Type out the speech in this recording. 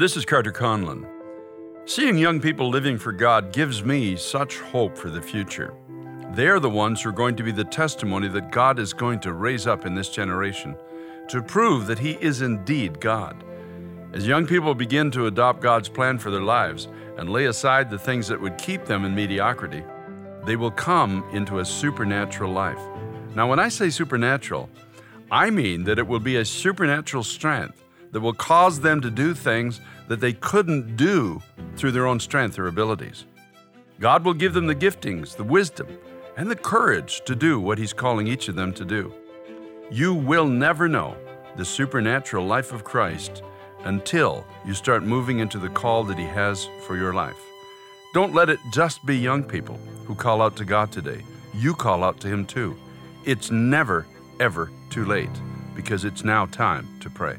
This is Carter Conlon. Seeing young people living for God gives me such hope for the future. They're the ones who are going to be the testimony that God is going to raise up in this generation to prove that He is indeed God. As young people begin to adopt God's plan for their lives and lay aside the things that would keep them in mediocrity, they will come into a supernatural life. Now, when I say supernatural, I mean that it will be a supernatural strength that will cause them to do things that they couldn't do through their own strength or abilities. God will give them the giftings, the wisdom, and the courage to do what He's calling each of them to do. You will never know the supernatural life of Christ until you start moving into the call that He has for your life. Don't let it just be young people who call out to God today. You call out to Him too. It's never, ever too late because it's now time to pray.